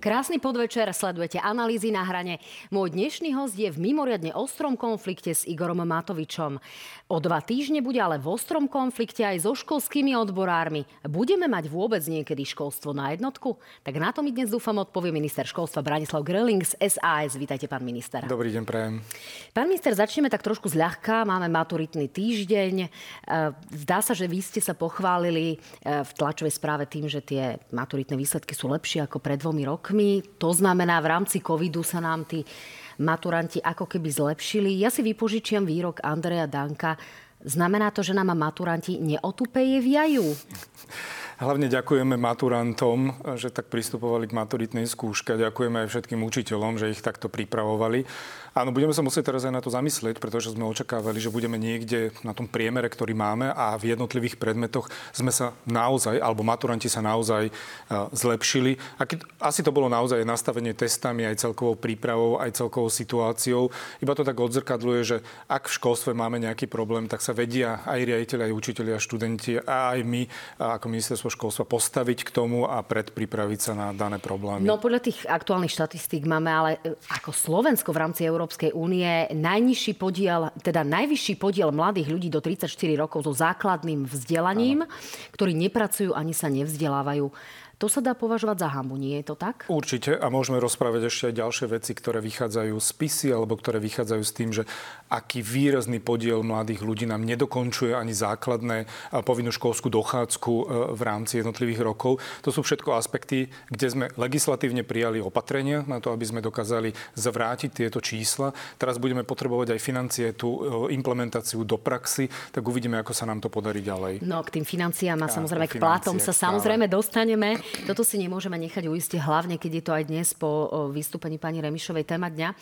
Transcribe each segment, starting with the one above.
Krásny podvečer, sledujete analýzy na hrane. Môj dnešný host je v mimoriadne ostrom konflikte s Igorom Matovičom. O dva týždne bude ale v ostrom konflikte aj so školskými odborármi. Budeme mať vôbec niekedy školstvo na jednotku? Tak na to mi dnes dúfam odpovie minister školstva Branislav Greling z SAS. Vítajte, pán minister. Dobrý deň, prajem. Pán minister, začneme tak trošku zľahka. Máme maturitný týždeň. E, zdá sa, že vy ste sa pochválili e, v tlačovej správe tým, že tie maturitné výsledky sú lepšie ako pred dvomi rokmi rokmi. To znamená, v rámci covidu sa nám tí maturanti ako keby zlepšili. Ja si vypožičiam výrok Andreja Danka. Znamená to, že nám maturanti neotupejeviajú? Hlavne ďakujeme maturantom, že tak pristupovali k maturitnej skúške. Ďakujeme aj všetkým učiteľom, že ich takto pripravovali. Áno, budeme sa musieť teraz aj na to zamyslieť, pretože sme očakávali, že budeme niekde na tom priemere, ktorý máme a v jednotlivých predmetoch sme sa naozaj, alebo maturanti sa naozaj e, zlepšili. A keď, asi to bolo naozaj nastavenie testami, aj celkovou prípravou, aj celkovou situáciou. Iba to tak odzrkadluje, že ak v školstve máme nejaký problém, tak sa vedia aj riaditeľi, aj učiteľi, aj študenti a aj my ako ministerstvo školstva postaviť k tomu a predpripraviť sa na dané problémy. No podľa tých aktuálnych štatistík máme ale e, ako Slovensko v rámci Európskej únie najnižší podiel, teda najvyšší podiel mladých ľudí do 34 rokov so základným vzdelaním, Aha. ktorí nepracujú ani sa nevzdelávajú. To sa dá považovať za hambu, nie je to tak? Určite a môžeme rozprávať ešte aj ďalšie veci, ktoré vychádzajú z pisy alebo ktoré vychádzajú s tým, že aký výrazný podiel mladých ľudí nám nedokončuje ani základné povinnú školskú dochádzku e, v rámci jednotlivých rokov. To sú všetko aspekty, kde sme legislatívne prijali opatrenia na to, aby sme dokázali zvrátiť tieto čísla. Teraz budeme potrebovať aj financie, tú e, implementáciu do praxi, tak uvidíme, ako sa nám to podarí ďalej. No k tým financiám a samozrejme k plátom sa samozrejme dostaneme. Toto si nemôžeme nechať uistiť, hlavne keď je to aj dnes po vystúpení pani Remišovej téma dňa. E,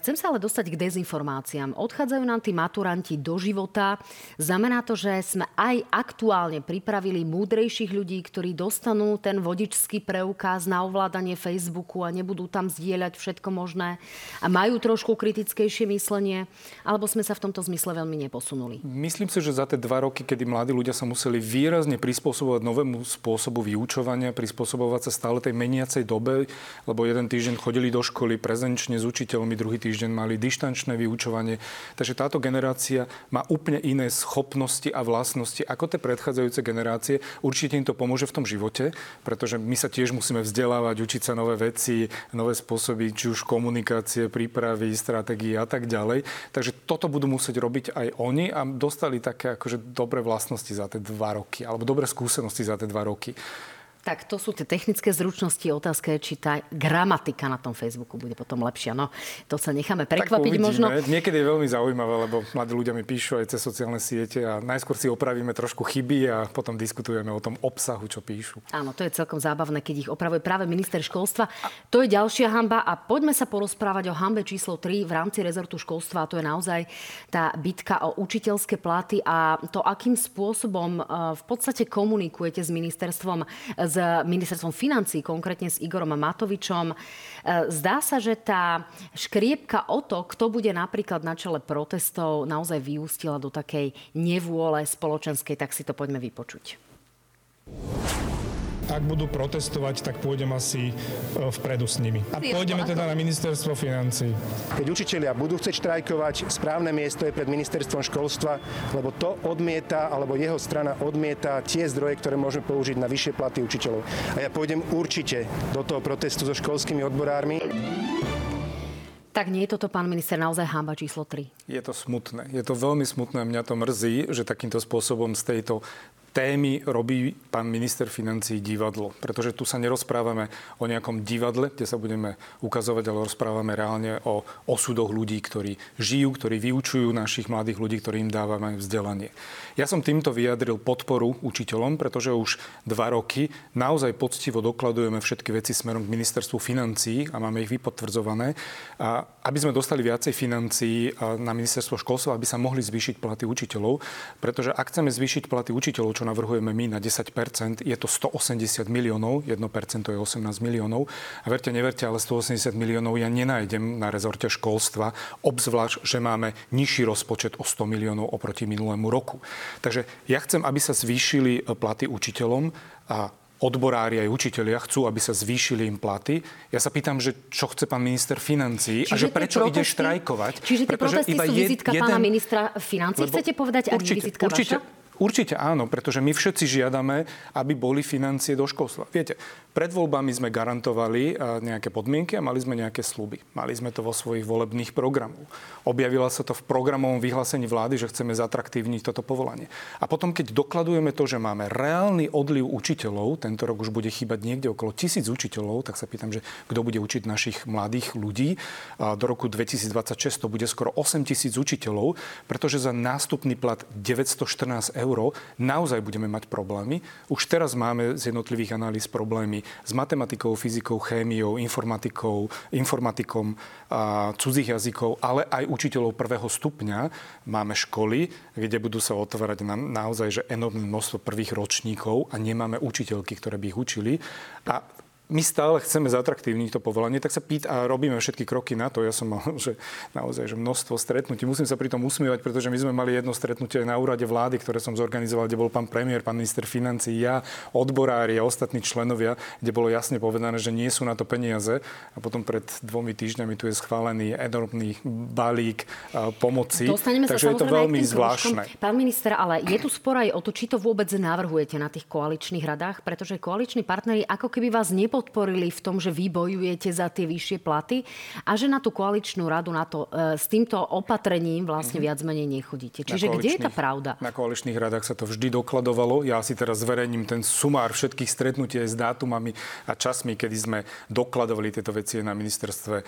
chcem sa ale dostať k dezinformáciám. Odchádzajú nám tí maturanti do života. Znamená to, že sme aj aktuálne pripravili múdrejších ľudí, ktorí dostanú ten vodičský preukaz na ovládanie Facebooku a nebudú tam zdieľať všetko možné a majú trošku kritickejšie myslenie, alebo sme sa v tomto zmysle veľmi neposunuli? Myslím si, že za tie dva roky, kedy mladí ľudia sa museli výrazne prispôsobovať novému spôsobu vyučovania, učenia, prispôsobovať sa stále tej meniacej dobe, lebo jeden týždeň chodili do školy prezenčne s učiteľmi, druhý týždeň mali dištančné vyučovanie. Takže táto generácia má úplne iné schopnosti a vlastnosti ako tie predchádzajúce generácie. Určite im to pomôže v tom živote, pretože my sa tiež musíme vzdelávať, učiť sa nové veci, nové spôsoby, či už komunikácie, prípravy, stratégie a tak ďalej. Takže toto budú musieť robiť aj oni a dostali také akože dobré vlastnosti za tie dva roky, alebo dobré skúsenosti za tie dva roky. Tak to sú tie technické zručnosti. Otázka je, či tá gramatika na tom Facebooku bude potom lepšia. No, to sa necháme prekvapiť tak možno. Niekedy je veľmi zaujímavé, lebo mladí ľudia mi píšu aj cez sociálne siete a najskôr si opravíme trošku chyby a potom diskutujeme o tom obsahu, čo píšu. Áno, to je celkom zábavné, keď ich opravuje práve minister školstva. To je ďalšia hamba a poďme sa porozprávať o hambe číslo 3 v rámci rezortu školstva. A to je naozaj tá bitka o učiteľské platy a to, akým spôsobom eh, v podstate komunikujete s ministerstvom, s ministerstvom financí, konkrétne s Igorom Matovičom. E, zdá sa, že tá škriepka o to, kto bude napríklad na čele protestov, naozaj vyústila do takej nevôle spoločenskej, tak si to poďme vypočuť ak budú protestovať, tak pôjdem asi e, vpredu s nimi. A pôjdeme teda na ministerstvo financí. Keď učitelia budú chcieť štrajkovať, správne miesto je pred ministerstvom školstva, lebo to odmieta, alebo jeho strana odmieta tie zdroje, ktoré môžeme použiť na vyššie platy učiteľov. A ja pôjdem určite do toho protestu so školskými odborármi. Tak nie je toto, pán minister, naozaj hamba číslo 3? Je to smutné. Je to veľmi smutné. Mňa to mrzí, že takýmto spôsobom z tejto témy robí pán minister financí divadlo. Pretože tu sa nerozprávame o nejakom divadle, kde sa budeme ukazovať, ale rozprávame reálne o osudoch ľudí, ktorí žijú, ktorí vyučujú našich mladých ľudí, ktorým dávame vzdelanie. Ja som týmto vyjadril podporu učiteľom, pretože už dva roky naozaj poctivo dokladujeme všetky veci smerom k ministerstvu financí a máme ich vypotvrdzované, a aby sme dostali viacej financií na ministerstvo školstva, aby sa mohli zvýšiť platy učiteľov. Pretože ak chceme zvýšiť platy učiteľov, čo navrhujeme my na 10% je to 180 miliónov, 1% je 18 miliónov. A verte, neverte, ale 180 miliónov ja nenájdem na rezorte školstva, obzvlášť, že máme nižší rozpočet o 100 miliónov oproti minulému roku. Takže ja chcem, aby sa zvýšili platy učiteľom a odborári aj učitelia chcú, aby sa zvýšili im platy. Ja sa pýtam, že čo chce pán minister financí čiže a že prečo protesty, ide štrajkovať. Čiže tie protesty iba sú vizitka jeden, pána ministra financí, chcete povedať, určite, ak vizitka určite, vaša? Určite áno, pretože my všetci žiadame, aby boli financie do školstva. Viete, pred voľbami sme garantovali eh, nejaké podmienky a mali sme nejaké sluby. Mali sme to vo svojich volebných programoch. Objavila sa to v programovom vyhlásení vlády, že chceme zatraktívniť toto povolanie. A potom, keď dokladujeme to, že máme reálny odliv učiteľov, tento rok už bude chýbať niekde okolo tisíc učiteľov, tak sa pýtam, že kto bude učiť našich mladých ľudí. Do roku 2026 to bude skoro 8 tisíc učiteľov, pretože za nástupný plat 914 eur eur, naozaj budeme mať problémy. Už teraz máme z jednotlivých analýz problémy s matematikou, fyzikou, chémiou, informatikou, informatikom, a cudzích jazykov, ale aj učiteľov prvého stupňa. Máme školy, kde budú sa otvárať na, naozaj že enormné množstvo prvých ročníkov a nemáme učiteľky, ktoré by ich učili. A my stále chceme zatraktívniť to povolanie, tak sa pýt a robíme všetky kroky na to. Ja som mal že naozaj že množstvo stretnutí. Musím sa pri tom usmievať, pretože my sme mali jedno stretnutie na úrade vlády, ktoré som zorganizoval, kde bol pán premiér, pán minister financí, ja, odborári a ostatní členovia, kde bolo jasne povedané, že nie sú na to peniaze. A potom pred dvomi týždňami tu je schválený enormný balík pomoci. Dostaneme Takže sa je to veľmi zvláštne. Pán minister, ale je tu spor aj o to, či to vôbec navrhujete na tých koaličných radách, pretože koaliční partneri ako keby vás nepo nepodporili v tom, že vy bojujete za tie vyššie platy a že na tú koaličnú radu na to, e, s týmto opatrením vlastne mhm. viac menej nechodíte. Čiže kde je tá pravda? Na koaličných radách sa to vždy dokladovalo. Ja si teraz zverejním ten sumár všetkých stretnutí s dátumami a časmi, kedy sme dokladovali tieto veci na ministerstve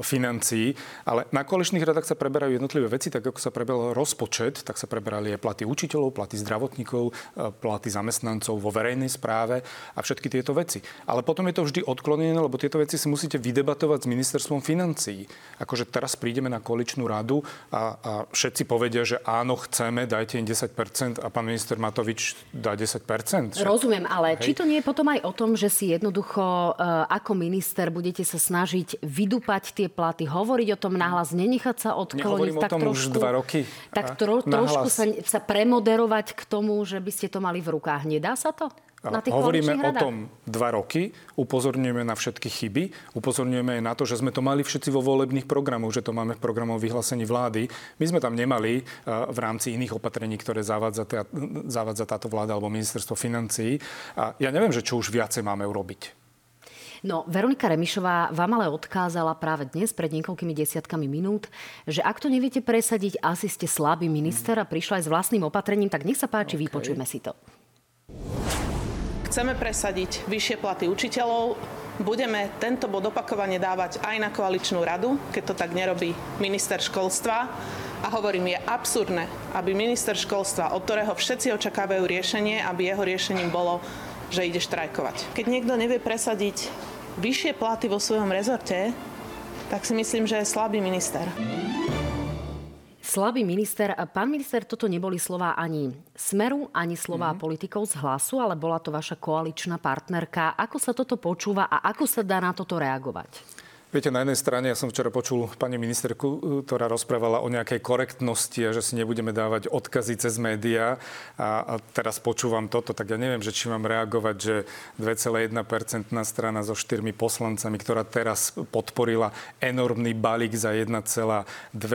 financií. Ale na koaličných radách sa preberajú jednotlivé veci, tak ako sa preberal rozpočet, tak sa preberali aj platy učiteľov, platy zdravotníkov, platy zamestnancov vo verejnej správe a všetky tieto veci. Ale potom potom je to vždy odklonené, lebo tieto veci si musíte vydebatovať s ministerstvom financií. Akože teraz prídeme na koaličnú radu a, a všetci povedia, že áno, chceme, dajte im 10% a pán minister Matovič dá 10%. Že? Rozumiem, ale Hej. či to nie je potom aj o tom, že si jednoducho uh, ako minister budete sa snažiť vydupať tie platy, hovoriť o tom nahlas, nenechať sa odkloniť. tak o tom trošku, už dva roky. Tak tro, trošku sa, sa premoderovať k tomu, že by ste to mali v rukách. Nedá sa to? Na tých Hovoríme o tom dva roky, upozorňujeme na všetky chyby, upozorňujeme aj na to, že sme to mali všetci vo volebných programoch, že to máme v programovom vyhlásení vlády. My sme tam nemali eh, v rámci iných opatrení, ktoré zavádza, tá, zavádza táto vláda alebo ministerstvo financií. A ja neviem, že čo už viacej máme urobiť. No, Veronika Remišová vám ale odkázala práve dnes, pred niekoľkými desiatkami minút, že ak to neviete presadiť, asi ste slabý minister a prišla aj s vlastným opatrením, tak nech sa páči, okay. vypočujme si to. Chceme presadiť vyššie platy učiteľov. Budeme tento bod opakovane dávať aj na koaličnú radu, keď to tak nerobí minister školstva. A hovorím, je absurdné, aby minister školstva, od ktorého všetci očakávajú riešenie, aby jeho riešením bolo, že ide štrajkovať. Keď niekto nevie presadiť vyššie platy vo svojom rezorte, tak si myslím, že je slabý minister. Slabý minister. Pán minister, toto neboli slova ani Smeru, ani slova mm-hmm. politikov z hlasu, ale bola to vaša koaličná partnerka. Ako sa toto počúva a ako sa dá na toto reagovať? Viete, na jednej strane, ja som včera počul pani ministerku, ktorá rozprávala o nejakej korektnosti a že si nebudeme dávať odkazy cez médiá. A, a teraz počúvam toto, tak ja neviem, že či mám reagovať, že 2,1% strana so štyrmi poslancami, ktorá teraz podporila enormný balík za 1,2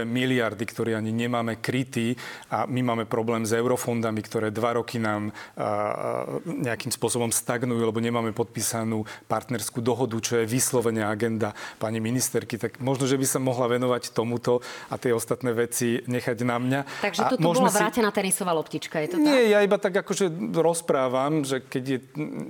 miliardy, ktorý ani nemáme krytý a my máme problém s eurofondami, ktoré dva roky nám a, a, nejakým spôsobom stagnujú, lebo nemáme podpísanú partnerskú dohodu, čo je vyslovene agenda pani ministerky, tak možno, že by sa mohla venovať tomuto a tie ostatné veci nechať na mňa. Takže toto bola si... vrátená tenisová loptička, je to tak? Nie, ja iba tak akože rozprávam, že keď, je,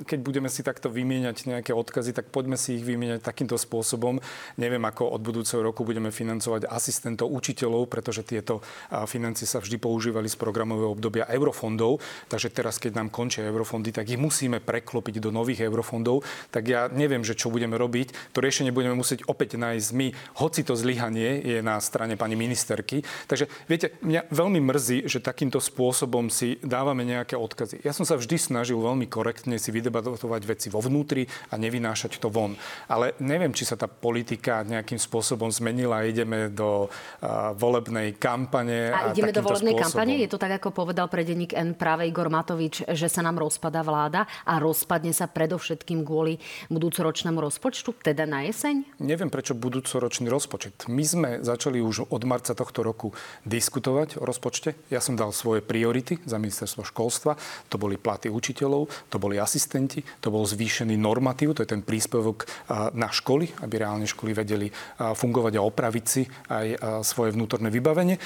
keď budeme si takto vymieňať nejaké odkazy, tak poďme si ich vymieňať takýmto spôsobom. Neviem, ako od budúceho roku budeme financovať asistentov učiteľov, pretože tieto financie sa vždy používali z programového obdobia eurofondov. Takže teraz, keď nám končia eurofondy, tak ich musíme preklopiť do nových eurofondov. Tak ja neviem, že čo budeme robiť. To riešenie budeme musieť opäť nájsť my, hoci to zlyhanie je na strane pani ministerky. Takže viete, mňa veľmi mrzí, že takýmto spôsobom si dávame nejaké odkazy. Ja som sa vždy snažil veľmi korektne si vydebatovať veci vo vnútri a nevynášať to von. Ale neviem, či sa tá politika nejakým spôsobom zmenila. Ideme do uh, volebnej kampane. A, a ideme do volebnej spôsobom. kampane? Je to tak, ako povedal pre denník N práve Igor Matovič, že sa nám rozpada vláda a rozpadne sa predovšetkým kvôli budúcoročnému rozpočtu, teda na jeseň? Neviem, prečo budúcoročný rozpočet. My sme začali už od marca tohto roku diskutovať o rozpočte. Ja som dal svoje priority za ministerstvo školstva. To boli platy učiteľov, to boli asistenti, to bol zvýšený normatív, to je ten príspevok na školy, aby reálne školy vedeli fungovať a opraviť si aj svoje vnútorné vybavenie.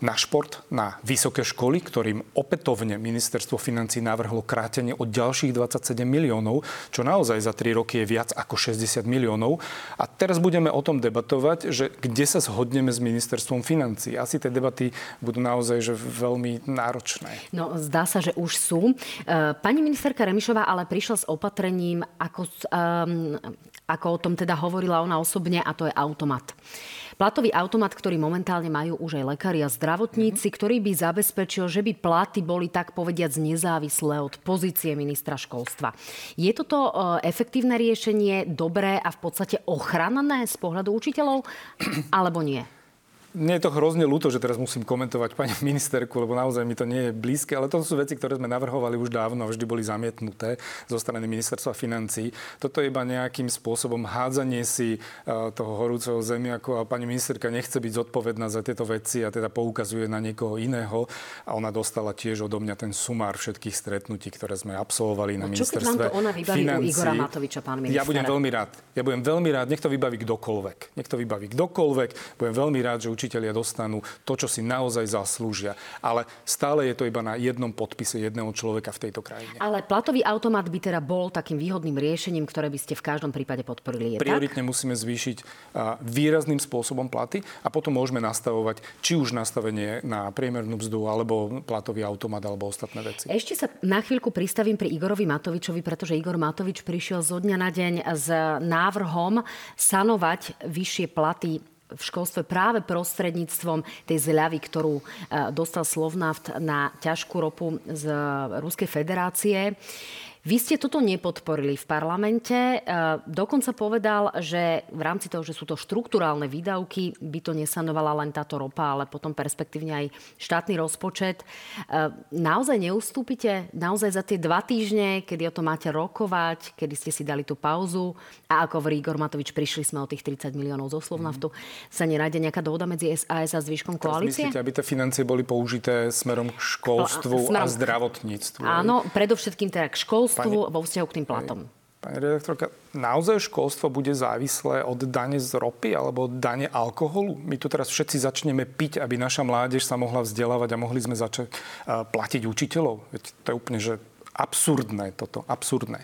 Na šport, na vysoké školy, ktorým opätovne ministerstvo financí navrhlo krátenie o ďalších 27 miliónov, čo naozaj za 3 roky je viac ako 60 miliónov. A teraz budeme o tom debatovať, že kde sa zhodneme s ministerstvom financí. Asi tie debaty budú naozaj že veľmi náročné. No, zdá sa, že už sú. E, pani ministerka Remišová ale prišla s opatrením, ako, um, ako o tom teda hovorila ona osobne, a to je automat. Platový automat, ktorý momentálne majú už aj lekári a zdravotníci, mm-hmm. ktorý by zabezpečil, že by platy boli tak povediac nezávislé od pozície ministra školstva. Je toto e, efektívne riešenie dobré a v podstate ochranné z pohľadu učiteľov, alebo nie? Mne je to hrozne ľúto, že teraz musím komentovať pani ministerku, lebo naozaj mi to nie je blízke, ale to sú veci, ktoré sme navrhovali už dávno vždy boli zamietnuté zo strany ministerstva financí. Toto je iba nejakým spôsobom hádzanie si e, toho horúceho zemiaku a pani ministerka nechce byť zodpovedná za tieto veci a teda poukazuje na niekoho iného a ona dostala tiež odo mňa ten sumár všetkých stretnutí, ktoré sme absolvovali no, na čo ministerstve to ona vybaví financí. u Igora Matoviča, pán minister? Ja budem veľmi rád. Ja budem veľmi rád. Nech to vybaví kdokoľvek. Nech to vybaví kdokoľvek. Budem veľmi rád, že učitelia dostanú to, čo si naozaj zaslúžia. Ale stále je to iba na jednom podpise jedného človeka v tejto krajine. Ale platový automat by teda bol takým výhodným riešením, ktoré by ste v každom prípade podporili. Je Prioritne tak? musíme zvýšiť výrazným spôsobom platy a potom môžeme nastavovať či už nastavenie na priemernú mzdu alebo platový automat alebo ostatné veci. Ešte sa na chvíľku pristavím pri Igorovi Matovičovi, pretože Igor Matovič prišiel zo dňa na deň s návrhom sanovať vyššie platy v školstve práve prostredníctvom tej zľavy, ktorú e, dostal Slovnaft na ťažkú ropu z Ruskej federácie. Vy ste toto nepodporili v parlamente. E, dokonca povedal, že v rámci toho, že sú to štruktúrálne výdavky, by to nesanovala len táto ropa, ale potom perspektívne aj štátny rozpočet. E, naozaj neustúpite? Naozaj za tie dva týždne, kedy o to máte rokovať, kedy ste si dali tú pauzu a ako v Igor Matovič prišli sme o tých 30 miliónov zo Slovnaftu, mm. sa nenájde nejaká dohoda medzi SAS a zvyškom koalície? Myslíte, aby tie financie boli použité smerom k školstvu smerom... a zdravotníctvu? Áno, predovšetkým teda k školstvu školstvu pani, vo vzťahu k tým platom. Pani redaktorka, naozaj školstvo bude závislé od dane z ropy alebo od dane alkoholu? My tu teraz všetci začneme piť, aby naša mládež sa mohla vzdelávať a mohli sme začať uh, platiť učiteľov. Veď to je úplne že absurdné toto, absurdné.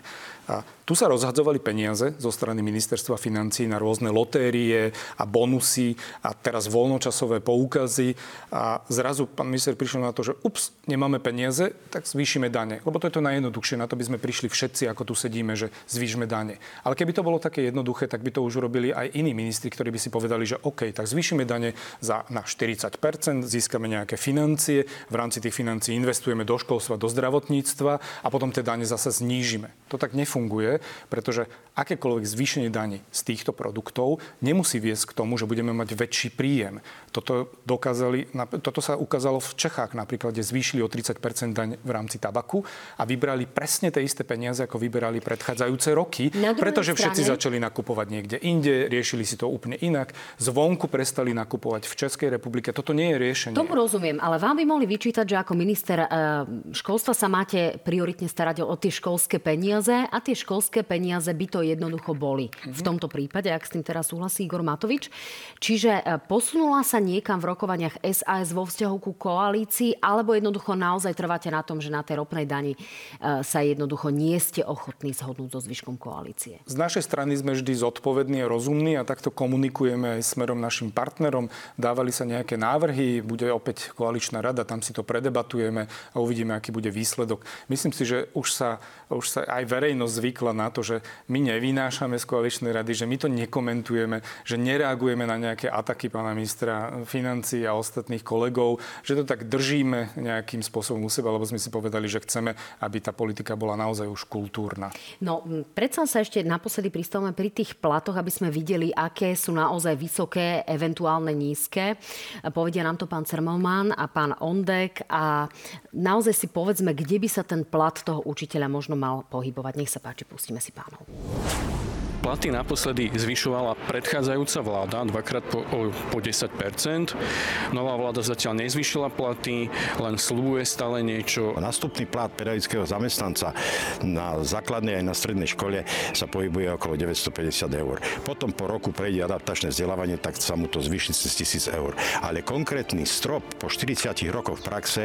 Tu sa rozhadzovali peniaze zo strany ministerstva financí na rôzne lotérie a bonusy a teraz voľnočasové poukazy. A zrazu pán minister prišiel na to, že ups, nemáme peniaze, tak zvýšime dane. Lebo to je to najjednoduchšie. Na to by sme prišli všetci, ako tu sedíme, že zvýšme dane. Ale keby to bolo také jednoduché, tak by to už urobili aj iní ministri, ktorí by si povedali, že OK, tak zvýšime dane za, na 40% získame nejaké financie, v rámci tých financií investujeme do školstva, do zdravotníctva a potom tie dane zase znížime. To tak nefunguje pretože akékoľvek zvýšenie daní z týchto produktov nemusí viesť k tomu, že budeme mať väčší príjem. Toto, dokázali, toto sa ukázalo v Čechách napríklad, kde zvýšili o 30% daň v rámci tabaku a vybrali presne tie isté peniaze, ako vyberali predchádzajúce roky, pretože strane... všetci začali nakupovať niekde inde, riešili si to úplne inak, zvonku prestali nakupovať v Českej republike. Toto nie je riešenie. Tomu rozumiem, ale vám by mohli vyčítať, že ako minister eh, školstva sa máte prioritne starať o tie školské peniaze a tie školské peniaze by to jednoducho boli. Mm-hmm. V tomto prípade, ak s tým teraz súhlasí Igor Matovič. Čiže e, posunula sa niekam v rokovaniach SAS vo vzťahu ku koalícii, alebo jednoducho naozaj trváte na tom, že na tej ropnej dani e, sa jednoducho nie ste ochotní zhodnúť so zvyškom koalície? Z našej strany sme vždy zodpovední a rozumní a takto komunikujeme aj smerom našim partnerom. Dávali sa nejaké návrhy, bude opäť koaličná rada, tam si to predebatujeme a uvidíme, aký bude výsledok. Myslím si, že už sa, už sa aj verejnosť zvykla na to, že my nevynášame z koaličnej rady, že my to nekomentujeme, že nereagujeme na nejaké ataky pána ministra financí a ostatných kolegov, že to tak držíme nejakým spôsobom u seba, lebo sme si povedali, že chceme, aby tá politika bola naozaj už kultúrna. No, predsa sa ešte naposledy pristavme pri tých platoch, aby sme videli, aké sú naozaj vysoké, eventuálne nízke. Povedia nám to pán Cermoman a pán Ondek a naozaj si povedzme, kde by sa ten plat toho učiteľa možno mal pohybovať. Nech sa páči, pustíme si pánov. Platy naposledy zvyšovala predchádzajúca vláda dvakrát po, o, po 10% Nová vláda zatiaľ nezvyšila platy, len slúbuje stále niečo. Nastupný plat pedagogického zamestnanca na základnej aj na strednej škole sa pohybuje okolo 950 eur. Potom po roku prejde adaptačné vzdelávanie, tak sa mu to zvýši cez 1000 eur. Ale konkrétny strop po 40 rokoch v praxe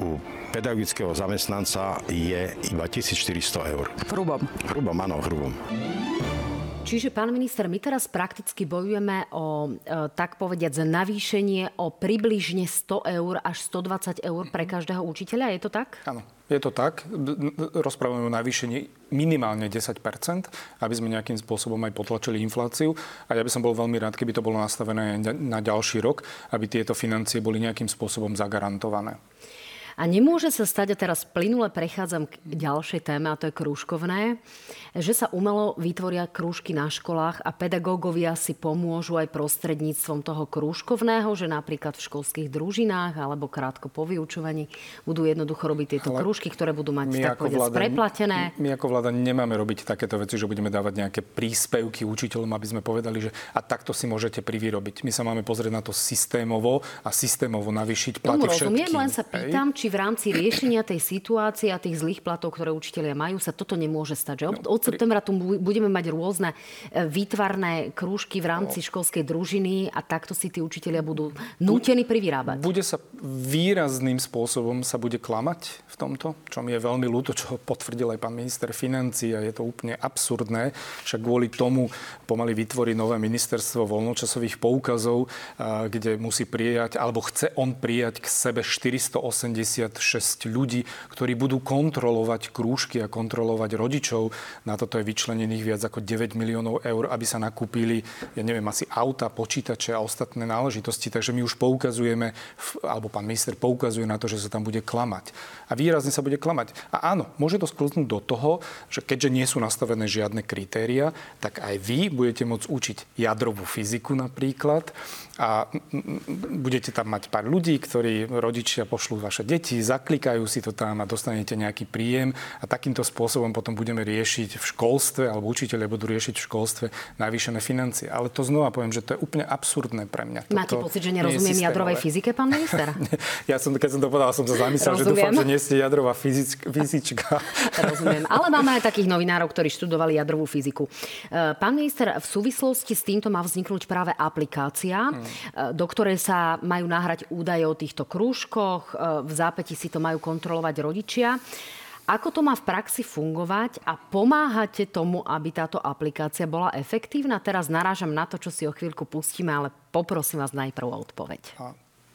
u pedagogického zamestnanca je iba 1400 eur. Hrubom. Hrubom, áno, hrubom. Čiže, pán minister, my teraz prakticky bojujeme o, e, tak povediať, navýšenie o približne 100 eur až 120 eur pre každého učiteľa. Je to tak? Áno. Je to tak. Rozprávame o navýšení minimálne 10% aby sme nejakým spôsobom aj potlačili infláciu. A ja by som bol veľmi rád, keby to bolo nastavené na ďalší rok, aby tieto financie boli nejakým spôsobom zagarantované. A nemôže sa stať, a teraz plynule prechádzam k ďalšej téme, a to je krúžkovné, že sa umelo vytvoria krúžky na školách a pedagógovia si pomôžu aj prostredníctvom toho krúžkovného, že napríklad v školských družinách alebo krátko po vyučovaní budú jednoducho robiť tieto Ale krúžky, ktoré budú mať tak povedať preplatené. My ako vláda nemáme robiť takéto veci, že budeme dávať nejaké príspevky učiteľom, aby sme povedali, že a takto si môžete privyrobiť. My sa máme pozrieť na to systémovo a systémovo navýšiť platy Tomu rozumiem, len sa pýtam, či v rámci riešenia tej situácie a tých zlých platov, ktoré učitelia majú, sa toto nemôže stať. Že od, od septembra tu budeme mať rôzne e, výtvarné krúžky v rámci školskej družiny a takto si tí učitelia budú nútení privyrábať. Bude sa výrazným spôsobom sa bude klamať v tomto, čo mi je veľmi ľúto, čo potvrdil aj pán minister financí a je to úplne absurdné. Však kvôli tomu pomaly vytvorí nové ministerstvo voľnočasových poukazov, kde musí prijať, alebo chce on prijať k sebe 480 56 ľudí, ktorí budú kontrolovať krúžky a kontrolovať rodičov. Na toto je vyčlenených viac ako 9 miliónov eur, aby sa nakúpili, ja neviem, asi auta, počítače a ostatné náležitosti. Takže my už poukazujeme, alebo pán minister poukazuje na to, že sa tam bude klamať. A výrazne sa bude klamať. A áno, môže to sklznúť do toho, že keďže nie sú nastavené žiadne kritéria, tak aj vy budete môcť učiť jadrovú fyziku napríklad a budete tam mať pár ľudí, ktorí rodičia pošlú vaše deti, zaklikajú si to tam a dostanete nejaký príjem a takýmto spôsobom potom budeme riešiť v školstve, alebo učiteľe budú riešiť v školstve navýšené financie. Ale to znova poviem, že to je úplne absurdné pre mňa. Máte Toto pocit, že nerozumiem jadrovej fyzike, pán minister? ja som, keď som to povedal, som sa zamyslel, že dúfam, že nie ste jadrová fyzička. fyzička. Rozumiem. Ale máme aj takých novinárov, ktorí študovali jadrovú fyziku. E, pán minister, v súvislosti s týmto má vzniknúť práve aplikácia, hmm do ktorej sa majú nahrať údaje o týchto krúžkoch, v zápäti si to majú kontrolovať rodičia. Ako to má v praxi fungovať a pomáhate tomu, aby táto aplikácia bola efektívna? Teraz narážam na to, čo si o chvíľku pustíme, ale poprosím vás najprv o odpoveď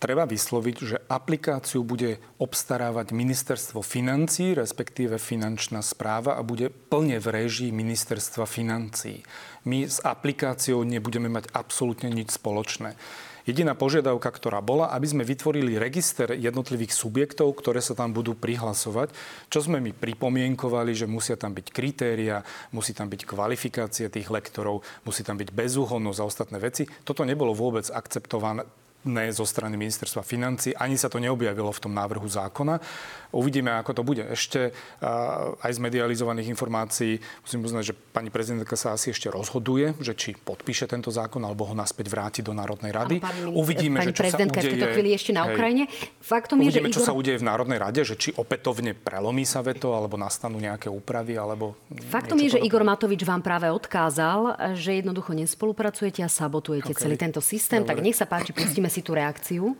treba vysloviť, že aplikáciu bude obstarávať ministerstvo financí, respektíve finančná správa a bude plne v režii ministerstva financí. My s aplikáciou nebudeme mať absolútne nič spoločné. Jediná požiadavka, ktorá bola, aby sme vytvorili register jednotlivých subjektov, ktoré sa tam budú prihlasovať, čo sme mi pripomienkovali, že musia tam byť kritéria, musí tam byť kvalifikácia tých lektorov, musí tam byť bezúhonnosť a ostatné veci. Toto nebolo vôbec akceptované zo strany ministerstva financí. Ani sa to neobjavilo v tom návrhu zákona. Uvidíme, ako to bude. Ešte aj z medializovaných informácií musím uznať, že pani prezidentka sa asi ešte rozhoduje, že či podpíše tento zákon alebo ho naspäť vráti do Národnej rady. Pani, Uvidíme, pani že čo sa udeje. v tejto chvíli ešte na Ukrajine. Faktom Uvidíme, je, že Igor... čo sa udeje v Národnej rade, že či opätovne prelomí sa veto, alebo nastanú nejaké úpravy, alebo... Faktom je, že Igor Matovič vám práve odkázal, že jednoducho nespolupracujete a sabotujete okay. celý tento systém. Dobre. Tak nech sa páči, pustíme si tú reakciu.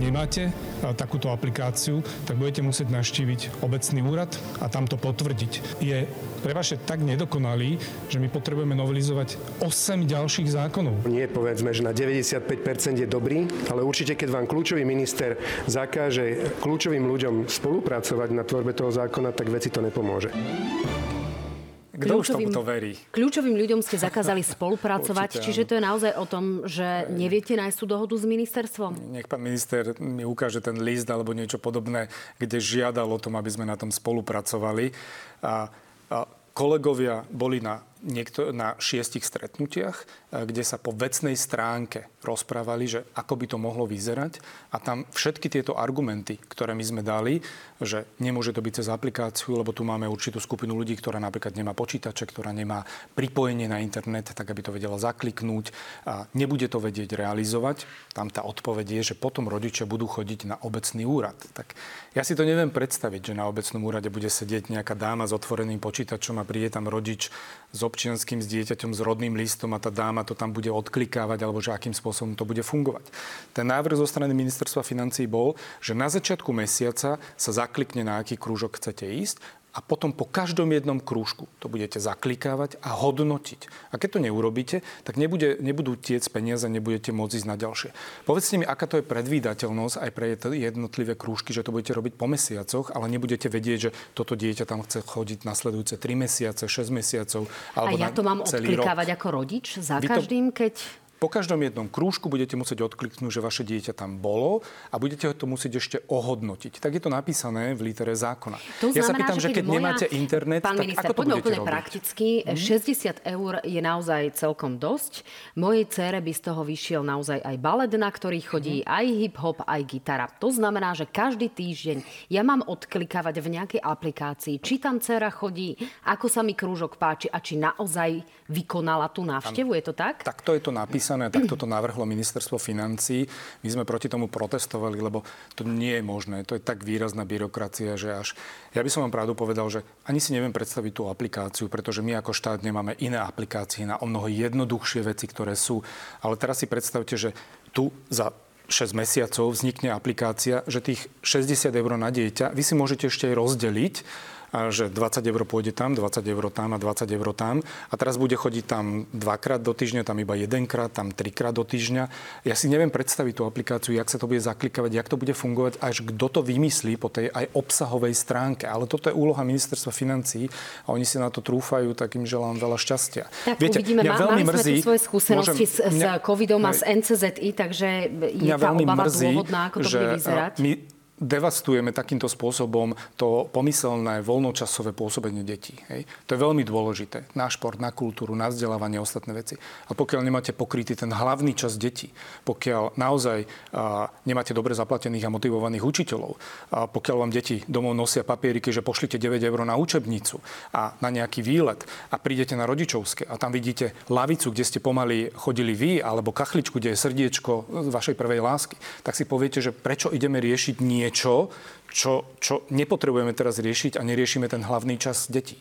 nemáte takúto aplikáciu, tak budete musieť naštíviť obecný úrad a tam to potvrdiť. Je prevaše tak nedokonalý, že my potrebujeme novelizovať 8 ďalších zákonov. Nie povedzme, že na 95% je dobrý, ale určite keď vám kľúčový minister zakáže kľúčovým ľuďom spolupracovať na tvorbe toho zákona, tak veci to nepomôže. Kto už tomu to verí? Kľúčovým ľuďom ste zakázali spolupracovať, Určite, čiže to je naozaj o tom, že neviete nájsť tú dohodu s ministerstvom? Nech pán minister mi ukáže ten list alebo niečo podobné, kde žiadal o tom, aby sme na tom spolupracovali. A, a kolegovia boli na niekto, na šiestich stretnutiach, e, kde sa po vecnej stránke rozprávali, že ako by to mohlo vyzerať. A tam všetky tieto argumenty, ktoré my sme dali, že nemôže to byť cez aplikáciu, lebo tu máme určitú skupinu ľudí, ktorá napríklad nemá počítače, ktorá nemá pripojenie na internet, tak aby to vedela zakliknúť a nebude to vedieť realizovať. Tam tá odpoveď je, že potom rodičia budú chodiť na obecný úrad. Tak ja si to neviem predstaviť, že na obecnom úrade bude sedieť nejaká dáma s otvoreným počítačom a príde tam rodič s občianským, s dieťaťom, s rodným listom a tá dáma to tam bude odklikávať alebo že akým spôsobom to bude fungovať. Ten návrh zo strany ministerstva financí bol, že na začiatku mesiaca sa zaklikne, na aký krúžok chcete ísť a potom po každom jednom krúžku to budete zaklikávať a hodnotiť. A keď to neurobíte, tak nebude, nebudú tiec peniaze, nebudete môcť ísť na ďalšie. Povedzte mi, aká to je predvídateľnosť aj pre jednotlivé krúžky, že to budete robiť po mesiacoch, ale nebudete vedieť, že toto dieťa tam chce chodiť nasledujúce 3 mesiace, 6 mesiacov. Alebo a ja to mám odklikávať rok. ako rodič za Vy každým, to... keď po každom jednom krúžku budete musieť odkliknúť, že vaše dieťa tam bolo a budete to musieť ešte ohodnotiť. Tak je to napísané v lítere zákona. To znamená, ja sa pýtam, že keď, moja... nemáte internet, Pán tak minister, ako to budete úplne robiť? prakticky. Mm-hmm. 60 eur je naozaj celkom dosť. Mojej cére by z toho vyšiel naozaj aj balet, na ktorý chodí, mm-hmm. aj hip-hop, aj gitara. To znamená, že každý týždeň ja mám odklikávať v nejakej aplikácii, či tam dcera chodí, ako sa mi krúžok páči a či naozaj vykonala tú návštevu. Je to tak? Tak to je to napísané napísané, tak toto navrhlo ministerstvo financí. My sme proti tomu protestovali, lebo to nie je možné. To je tak výrazná byrokracia, že až... Ja by som vám pravdu povedal, že ani si neviem predstaviť tú aplikáciu, pretože my ako štát nemáme iné aplikácie na o mnoho jednoduchšie veci, ktoré sú. Ale teraz si predstavte, že tu za 6 mesiacov vznikne aplikácia, že tých 60 eur na dieťa vy si môžete ešte aj rozdeliť že 20 eur pôjde tam, 20 eur tam a 20 eur tam. A teraz bude chodiť tam dvakrát do týždňa, tam iba jedenkrát, tam trikrát do týždňa. Ja si neviem predstaviť tú aplikáciu, jak sa to bude zaklikávať, jak to bude fungovať, až kto to vymyslí po tej aj obsahovej stránke. Ale toto je úloha ministerstva financí a oni si na to trúfajú, tak im želám veľa šťastia. Tak Viete, uvidíme, mňa veľmi mali mrzí, sme tu svoje skúsenosti môžem, s, mňa, s covidom a s NCZI, takže je tá obava mrzí, dôvodná, ako to bude vyzerať. My, devastujeme takýmto spôsobom to pomyselné voľnočasové pôsobenie detí. Hej. To je veľmi dôležité. Na šport, na kultúru, na vzdelávanie, ostatné veci. A pokiaľ nemáte pokrytý ten hlavný čas detí, pokiaľ naozaj a, nemáte dobre zaplatených a motivovaných učiteľov, a pokiaľ vám deti domov nosia papieriky, že pošlite 9 eur na učebnicu a na nejaký výlet a prídete na rodičovské a tam vidíte lavicu, kde ste pomaly chodili vy, alebo kachličku, kde je srdiečko vašej prvej lásky, tak si poviete, že prečo ideme riešiť nie niečo, čo, čo nepotrebujeme teraz riešiť a neriešime ten hlavný čas detí.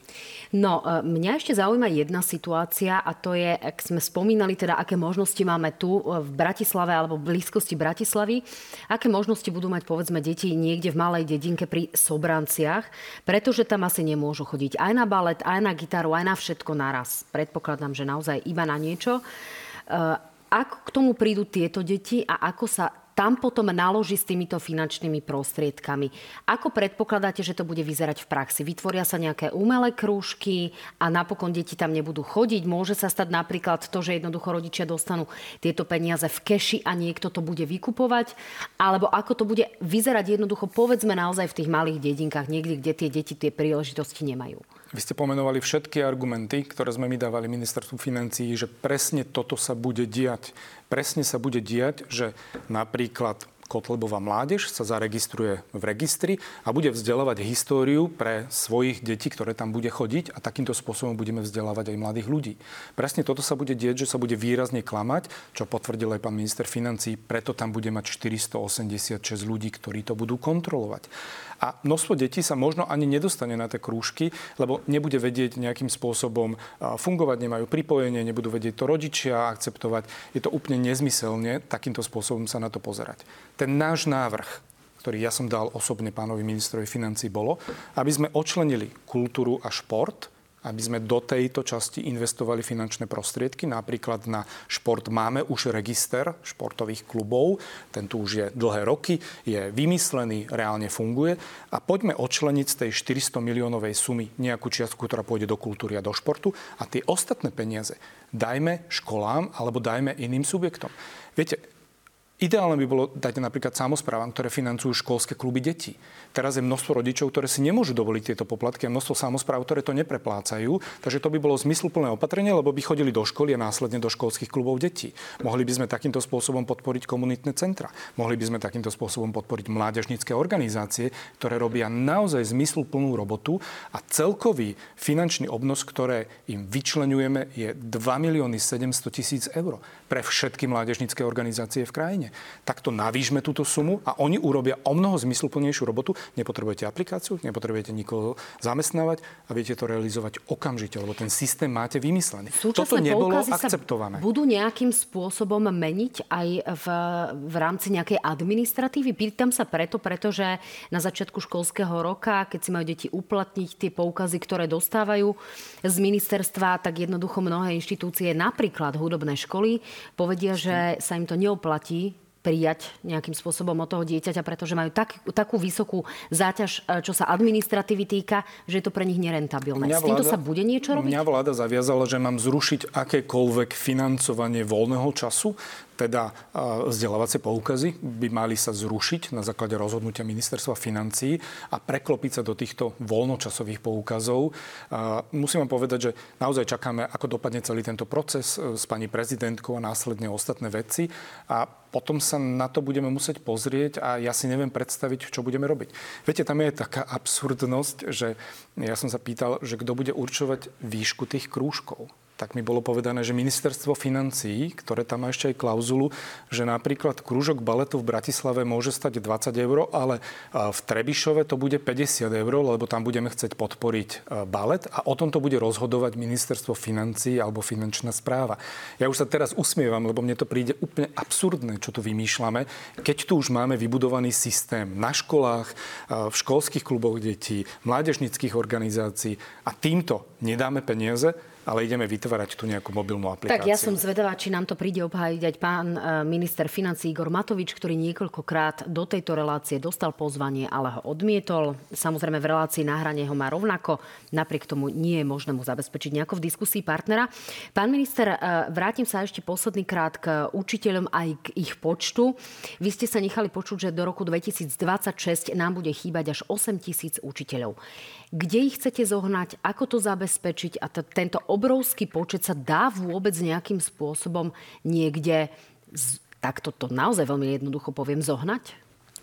No, e, mňa ešte zaujíma jedna situácia a to je, ak sme spomínali teda, aké možnosti máme tu e, v Bratislave alebo v blízkosti Bratislavy, aké možnosti budú mať povedzme deti niekde v malej dedinke pri Sobranciach, pretože tam asi nemôžu chodiť aj na balet, aj na gitaru, aj na všetko naraz. Predpokladám, že naozaj iba na niečo. E, ako k tomu prídu tieto deti a ako sa tam potom naloží s týmito finančnými prostriedkami. Ako predpokladáte, že to bude vyzerať v praxi? Vytvoria sa nejaké umelé krúžky a napokon deti tam nebudú chodiť? Môže sa stať napríklad to, že jednoducho rodičia dostanú tieto peniaze v keši a niekto to bude vykupovať? Alebo ako to bude vyzerať jednoducho, povedzme naozaj v tých malých dedinkách, niekde, kde tie deti tie príležitosti nemajú? Vy ste pomenovali všetky argumenty, ktoré sme my dávali ministerstvu financií, že presne toto sa bude diať. Presne sa bude diať, že napríklad Kotlebová mládež sa zaregistruje v registri a bude vzdelávať históriu pre svojich detí, ktoré tam bude chodiť a takýmto spôsobom budeme vzdelávať aj mladých ľudí. Presne toto sa bude dieť, že sa bude výrazne klamať, čo potvrdil aj pán minister financí, preto tam bude mať 486 ľudí, ktorí to budú kontrolovať. A množstvo detí sa možno ani nedostane na tie krúžky, lebo nebude vedieť nejakým spôsobom fungovať, nemajú pripojenie, nebudú vedieť to rodičia akceptovať. Je to úplne nezmyselne takýmto spôsobom sa na to pozerať. Ten náš návrh, ktorý ja som dal osobne pánovi ministrovi financí, bolo, aby sme očlenili kultúru a šport aby sme do tejto časti investovali finančné prostriedky. Napríklad na šport máme už register športových klubov, ten tu už je dlhé roky, je vymyslený, reálne funguje a poďme odčleniť z tej 400 miliónovej sumy nejakú čiastku, ktorá pôjde do kultúry a do športu a tie ostatné peniaze dajme školám alebo dajme iným subjektom. Viete, Ideálne by bolo dať napríklad samozprávam, ktoré financujú školské kluby detí. Teraz je množstvo rodičov, ktoré si nemôžu dovoliť tieto poplatky a množstvo samozpráv, ktoré to nepreplácajú. Takže to by bolo zmysluplné opatrenie, lebo by chodili do školy a následne do školských klubov detí. Mohli by sme takýmto spôsobom podporiť komunitné centra. Mohli by sme takýmto spôsobom podporiť mládežnícke organizácie, ktoré robia naozaj zmysluplnú robotu a celkový finančný obnos, ktoré im vyčlenujeme, je 2 milióny 700 tisíc eur pre všetky mládežnícke organizácie v krajine. Takto navýšme túto sumu a oni urobia o mnoho zmysluplnejšiu robotu. Nepotrebujete aplikáciu, nepotrebujete nikoho zamestnávať a viete to realizovať okamžite, lebo ten systém máte vymyslený. Súčasné Toto nebolo akceptované. budú nejakým spôsobom meniť aj v, v rámci nejakej administratívy? Pýtam sa preto, pretože na začiatku školského roka, keď si majú deti uplatniť tie poukazy, ktoré dostávajú z ministerstva, tak jednoducho mnohé inštitúcie, napríklad hudobné školy, povedia, že sa im to neoplatí prijať nejakým spôsobom od toho dieťaťa, pretože majú tak, takú vysokú záťaž, e, čo sa administratívy týka, že je to pre nich nerentabilné. Mňa S týmto vláda, sa bude niečo robiť? Mňa vláda zaviazala, že mám zrušiť akékoľvek financovanie voľného času teda vzdelávacie poukazy by mali sa zrušiť na základe rozhodnutia ministerstva financí a preklopiť sa do týchto voľnočasových poukazov. Musím vám povedať, že naozaj čakáme, ako dopadne celý tento proces e, s pani prezidentkou a následne ostatné veci. A potom sa na to budeme musieť pozrieť a ja si neviem predstaviť, čo budeme robiť. Viete, tam je taká absurdnosť, že ja som sa pýtal, že kto bude určovať výšku tých krúžkov tak mi bolo povedané, že ministerstvo financií, ktoré tam má ešte aj klauzulu, že napríklad krúžok baletu v Bratislave môže stať 20 eur, ale v Trebišove to bude 50 eur, lebo tam budeme chcieť podporiť balet a o tom to bude rozhodovať ministerstvo financií alebo finančná správa. Ja už sa teraz usmievam, lebo mne to príde úplne absurdné, čo tu vymýšľame, keď tu už máme vybudovaný systém na školách, v školských kluboch detí, mládežnických organizácií a týmto nedáme peniaze, ale ideme vytvárať tu nejakú mobilnú aplikáciu. Tak ja som zvedavá, či nám to príde obhájiť aj pán e, minister financí Igor Matovič, ktorý niekoľkokrát do tejto relácie dostal pozvanie, ale ho odmietol. Samozrejme v relácii na hrane ho má rovnako, napriek tomu nie je možné mu zabezpečiť nejako v diskusii partnera. Pán minister, e, vrátim sa ešte posledný krát k učiteľom aj k ich počtu. Vy ste sa nechali počuť, že do roku 2026 nám bude chýbať až 8 tisíc učiteľov. Kde ich chcete zohnať? Ako to zabezpečiť? A t- tento obrovský počet sa dá vôbec nejakým spôsobom niekde, takto to naozaj veľmi jednoducho poviem, zohnať?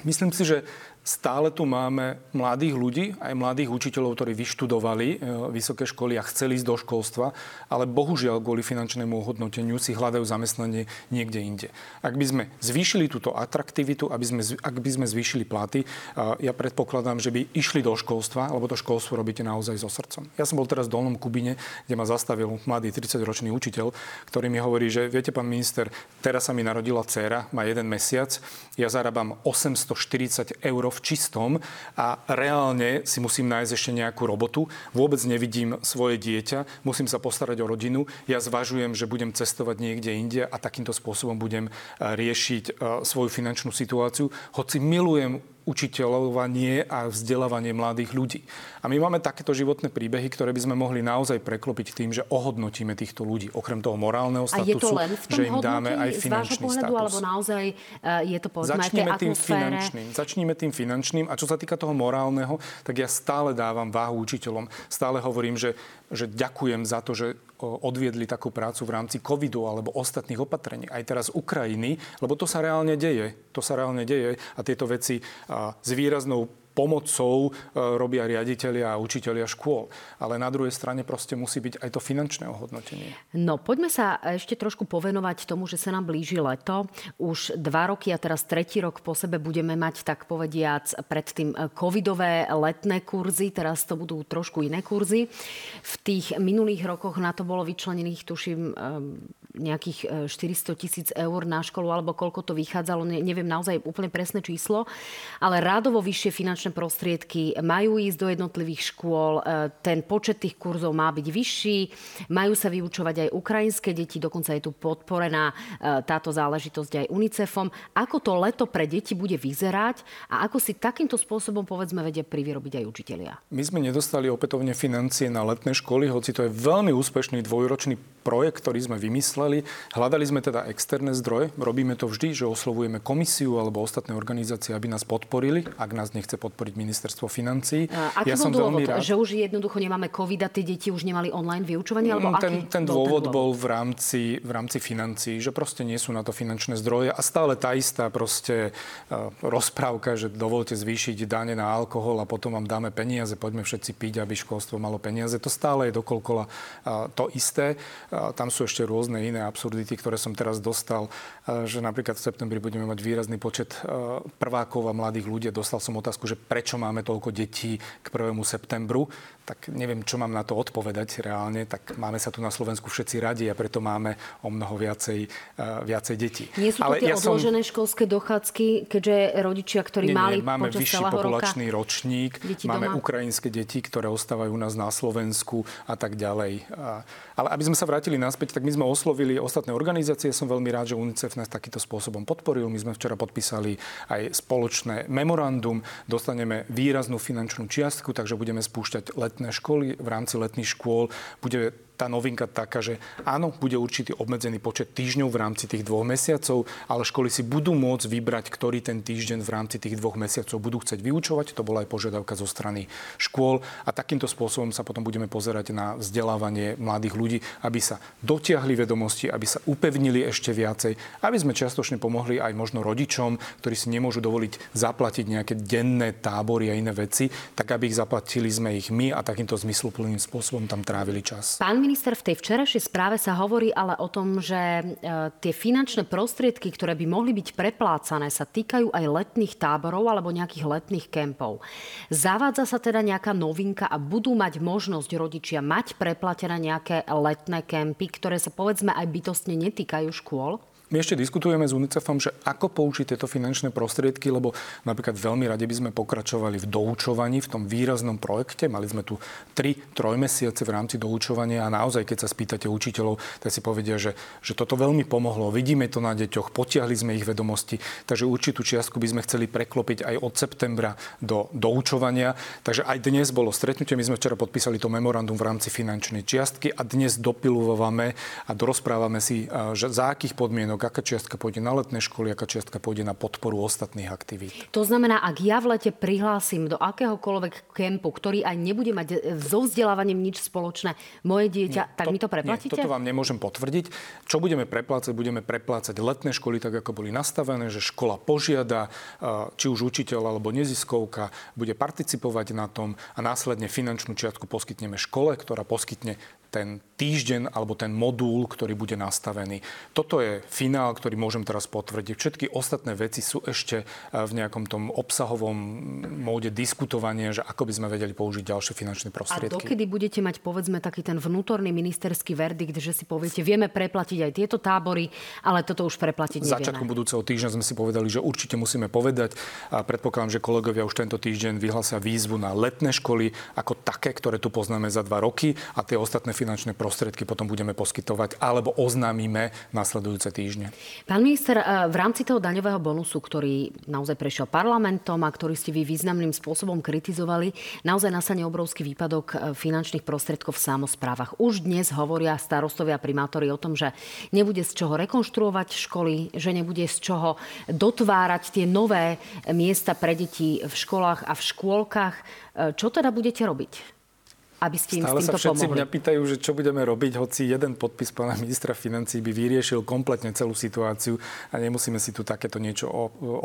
Myslím si, že Stále tu máme mladých ľudí, aj mladých učiteľov, ktorí vyštudovali e, vysoké školy a chceli ísť do školstva, ale bohužiaľ kvôli finančnému ohodnoteniu si hľadajú zamestnanie niekde inde. Ak by sme zvýšili túto atraktivitu, aby sme, ak by sme zvýšili platy, ja predpokladám, že by išli do školstva, lebo to školstvo robíte naozaj so srdcom. Ja som bol teraz v Dolnom Kubine, kde ma zastavil mladý 30-ročný učiteľ, ktorý mi hovorí, že viete, pán minister, teraz sa mi narodila dcéra, má jeden mesiac, ja zarábam 840 eur čistom a reálne si musím nájsť ešte nejakú robotu. Vôbec nevidím svoje dieťa, musím sa postarať o rodinu. Ja zvažujem, že budem cestovať niekde inde a takýmto spôsobom budem eh, riešiť eh, svoju finančnú situáciu. Hoci milujem učiteľovanie a vzdelávanie mladých ľudí. A my máme takéto životné príbehy, ktoré by sme mohli naozaj preklopiť tým, že ohodnotíme týchto ľudí. Okrem toho morálneho statusu, a je to len v tom že im dáme aj finančný pohľadu, status. Alebo naozaj e, je to povedzme Začneme tým finančným. Začníme tým finančným. A čo sa týka toho morálneho, tak ja stále dávam váhu učiteľom. Stále hovorím, že že ďakujem za to, že odviedli takú prácu v rámci covidu alebo ostatných opatrení. Aj teraz Ukrajiny, lebo to sa reálne deje. To sa reálne deje a tieto veci s výraznou pomocou e, robia riaditeľia a učiteľia škôl. Ale na druhej strane proste musí byť aj to finančné ohodnotenie. No poďme sa ešte trošku povenovať tomu, že sa nám blíži leto. Už dva roky a teraz tretí rok po sebe budeme mať, tak povediac, predtým covidové letné kurzy. Teraz to budú trošku iné kurzy. V tých minulých rokoch na to bolo vyčlenených, tuším, nejakých 400 tisíc eur na školu, alebo koľko to vychádzalo, neviem naozaj úplne presné číslo, ale rádovo vyššie finančné prostriedky majú ísť do jednotlivých škôl, ten počet tých kurzov má byť vyšší, majú sa vyučovať aj ukrajinské deti, dokonca je tu podporená táto záležitosť aj UNICEFom. Ako to leto pre deti bude vyzerať a ako si takýmto spôsobom povedzme vedia privyrobiť aj učitelia? My sme nedostali opätovne financie na letné školy, hoci to je veľmi úspešný dvojročný projekt, ktorý sme vymysleli. Hľadali sme teda externé zdroje. Robíme to vždy, že oslovujeme komisiu alebo ostatné organizácie, aby nás podporili, ak nás nechce podporiť ministerstvo financií. A aký ja bol som dôvod? Veľmi rád. Že už jednoducho nemáme COVID a tie deti už nemali online vyučovanie? Alebo mm, ten, ten, dôvod ten dôvod bol v rámci, v rámci financií, že proste nie sú na to finančné zdroje a stále tá istá proste uh, rozprávka, že dovolte zvýšiť dane na alkohol a potom vám dáme peniaze, poďme všetci piť, aby školstvo malo peniaze. To stále je dokolkola uh, to isté. Tam sú ešte rôzne iné absurdity, ktoré som teraz dostal, že napríklad v septembri budeme mať výrazný počet prvákov a mladých ľudí. Dostal som otázku, že prečo máme toľko detí k 1. septembru tak neviem, čo mám na to odpovedať reálne, tak máme sa tu na Slovensku všetci radi a preto máme o mnoho viacej, uh, viacej detí. Nie sú to Ale tie ja odložené som... školské dochádzky, keďže rodičia, ktorí nie, mali nie, máme počas vyšší populačný roka, ročník, máme doma. ukrajinské deti, ktoré ostávajú u nás na Slovensku a tak ďalej. Ale aby sme sa vrátili naspäť, tak my sme oslovili ostatné organizácie. Som veľmi rád, že UNICEF nás takýmto spôsobom podporil. My sme včera podpísali aj spoločné memorandum. Dostaneme výraznú finančnú čiastku, takže budeme spúšťať let letné školy, v rámci letných škôl bude tá novinka taká, že áno, bude určitý obmedzený počet týždňov v rámci tých dvoch mesiacov, ale školy si budú môcť vybrať, ktorý ten týždeň v rámci tých dvoch mesiacov budú chcieť vyučovať. To bola aj požiadavka zo strany škôl a takýmto spôsobom sa potom budeme pozerať na vzdelávanie mladých ľudí, aby sa dotiahli vedomosti, aby sa upevnili ešte viacej, aby sme čiastočne pomohli aj možno rodičom, ktorí si nemôžu dovoliť zaplatiť nejaké denné tábory a iné veci, tak aby ich zaplatili sme ich my a takýmto zmysluplným spôsobom tam trávili čas. Pán minister, v tej včerajšej správe sa hovorí ale o tom, že e, tie finančné prostriedky, ktoré by mohli byť preplácané, sa týkajú aj letných táborov alebo nejakých letných kempov. Zavádza sa teda nejaká novinka a budú mať možnosť rodičia mať preplatené nejaké letné kempy, ktoré sa povedzme aj bytostne netýkajú škôl? My ešte diskutujeme s UNICEFom, že ako použiť tieto finančné prostriedky, lebo napríklad veľmi radi by sme pokračovali v doučovaní, v tom výraznom projekte. Mali sme tu 3 trojmesiace v rámci doučovania a naozaj, keď sa spýtate učiteľov, tak si povedia, že, že toto veľmi pomohlo. Vidíme to na deťoch, potiahli sme ich vedomosti, takže určitú čiastku by sme chceli preklopiť aj od septembra do doučovania. Takže aj dnes bolo stretnutie, my sme včera podpísali to memorandum v rámci finančnej čiastky a dnes dopilujeme a dorozprávame si, že za akých podmienok podmienok, aká čiastka pôjde na letné školy, aká čiastka pôjde na podporu ostatných aktivít. To znamená, ak ja v lete prihlásim do akéhokoľvek kempu, ktorý aj nebude mať so vzdelávaním nič spoločné, moje dieťa, nie, tak to, mi to preplatíte? Nie, toto vám nemôžem potvrdiť. Čo budeme preplácať? Budeme preplácať letné školy tak, ako boli nastavené, že škola požiada, či už učiteľ alebo neziskovka, bude participovať na tom a následne finančnú čiastku poskytneme škole, ktorá poskytne ten týždeň alebo ten modul, ktorý bude nastavený. Toto je finál, ktorý môžem teraz potvrdiť. Všetky ostatné veci sú ešte eh, v nejakom tom obsahovom móde diskutovania, že ako by sme vedeli použiť ďalšie finančné prostriedky. A dokedy budete mať, povedzme, taký ten vnútorný ministerský verdikt, že si poviete, vieme preplatiť aj tieto tábory, ale toto už preplatiť nevieme. Začiatku budúceho týždňa sme si povedali, že určite musíme povedať a predpokladám, že kolegovia už tento týždeň vyhlasia výzvu na letné školy ako také, ktoré tu poznáme za dva roky a tie ostatné finančné prostriedky potom budeme poskytovať alebo oznámime nasledujúce týždne. Pán minister, eh, v rámci toho daňového bonusu, ktorý naozaj prešiel parlamentom a ktorý ste vy významným spôsobom kritizovali, naozaj nastane obrovský výpadok eh, finančných prostriedkov v samozprávach. Už dnes hovoria starostovia a primátori o tom, že nebude z čoho rekonštruovať školy, že nebude z čoho dotvárať tie nové miesta pre deti v školách a v škôlkach. Eh, čo teda budete robiť? Aby ste im Stále s týmto sa všetci pomohli. mňa pýtajú, že čo budeme robiť, hoci jeden podpis pána ministra financí by vyriešil kompletne celú situáciu a nemusíme si tu takéto niečo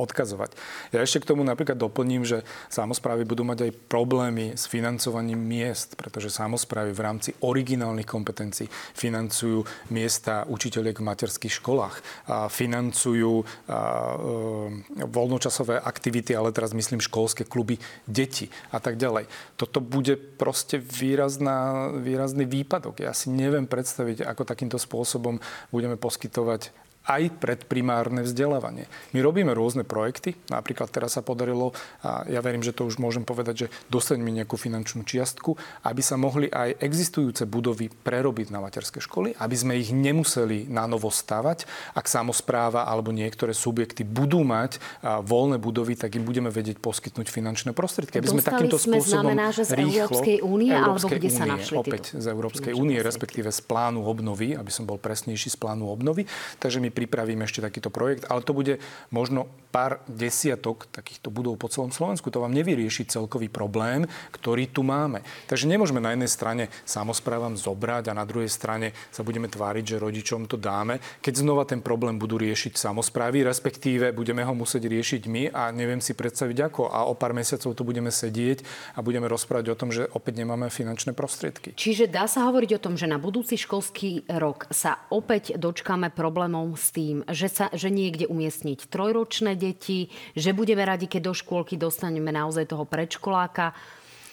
odkazovať. Ja ešte k tomu napríklad doplním, že samozprávy budú mať aj problémy s financovaním miest, pretože samozprávy v rámci originálnych kompetencií financujú miesta učiteľiek v materských školách, a financujú a, e, voľnočasové aktivity, ale teraz myslím školské kluby detí a tak ďalej. Toto bude proste výrazná, výrazný výpadok. Ja si neviem predstaviť, ako takýmto spôsobom budeme poskytovať aj predprimárne vzdelávanie. My robíme rôzne projekty, napríklad teraz sa podarilo, a ja verím, že to už môžem povedať, že dostaneme nejakú finančnú čiastku, aby sa mohli aj existujúce budovy prerobiť na materské školy, aby sme ich nemuseli na novo stavať. Ak samozpráva alebo niektoré subjekty budú mať voľné budovy, tak im budeme vedieť poskytnúť finančné prostriedky. Aby sme takýmto sme spôsobom znamená, že z rýchlo, Európskej únie, alebo kde únie, sa našli Opäť z Európskej únie, respektíve z plánu obnovy, aby som bol presnejší z plánu obnovy. Takže my pripravíme ešte takýto projekt, ale to bude možno pár desiatok takýchto budov po celom Slovensku. To vám nevyrieši celkový problém, ktorý tu máme. Takže nemôžeme na jednej strane samozprávam zobrať a na druhej strane sa budeme tváriť, že rodičom to dáme, keď znova ten problém budú riešiť samozprávy, respektíve budeme ho musieť riešiť my a neviem si predstaviť ako. A o pár mesiacov tu budeme sedieť a budeme rozprávať o tom, že opäť nemáme finančné prostriedky. Čiže dá sa hovoriť o tom, že na budúci školský rok sa opäť dočkáme problémov tým, že, sa, že niekde umiestniť trojročné deti, že budeme radi, keď do škôlky dostaneme naozaj toho predškoláka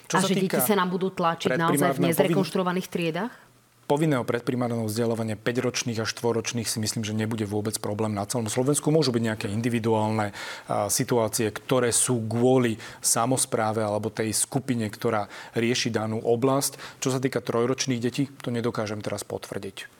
Čo a že deti sa nám budú tlačiť naozaj v nezrekonštruovaných triedách? povinného predprimárneho vzdelávania 5-ročných a 4-ročných si myslím, že nebude vôbec problém na celom Slovensku. Môžu byť nejaké individuálne situácie, ktoré sú kvôli samozpráve alebo tej skupine, ktorá rieši danú oblasť. Čo sa týka trojročných detí, to nedokážem teraz potvrdiť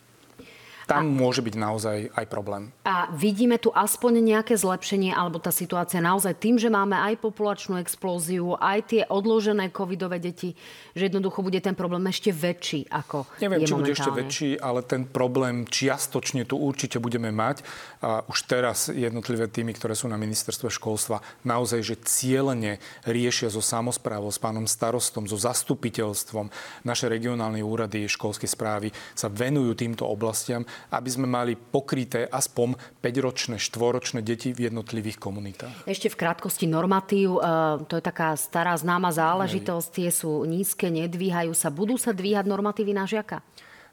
tam a, môže byť naozaj aj problém. A vidíme tu aspoň nejaké zlepšenie, alebo tá situácia naozaj tým, že máme aj populačnú explóziu, aj tie odložené covidové deti, že jednoducho bude ten problém ešte väčší ako Neviem, je či bude ešte väčší, ale ten problém čiastočne tu určite budeme mať. A už teraz jednotlivé týmy, ktoré sú na ministerstve školstva, naozaj, že cieľene riešia so samozprávou, s pánom starostom, so zastupiteľstvom. Naše regionálne úrady školskej správy sa venujú týmto oblastiam aby sme mali pokryté aspoň 5-ročné, 4-ročné deti v jednotlivých komunitách. Ešte v krátkosti normatív, e, to je taká stará známa záležitosť, tie sú nízke, nedvíhajú sa. Budú sa dvíhať normatívy na žiaka?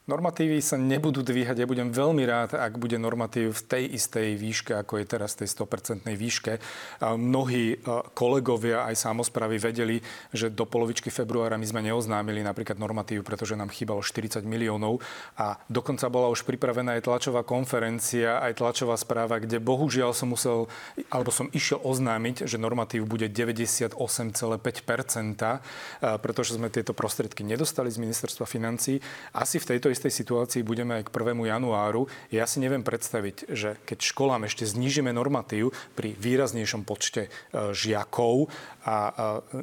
Normatívy sa nebudú dvíhať. Ja budem veľmi rád, ak bude normatív v tej istej výške, ako je teraz tej 100% výške. Mnohí e, kolegovia aj samozpravy vedeli, že do polovičky februára my sme neoznámili napríklad normatív, pretože nám chýbalo 40 miliónov a dokonca bola už pripravená aj tlačová konferencia, aj tlačová správa, kde bohužiaľ som musel, alebo som išiel oznámiť, že normatív bude 98,5%, pretože sme tieto prostriedky nedostali z ministerstva financí. Asi v tejto istej situácii budeme aj k 1. januáru. Ja si neviem predstaviť, že keď školám ešte znížime normatív pri výraznejšom počte e, žiakov a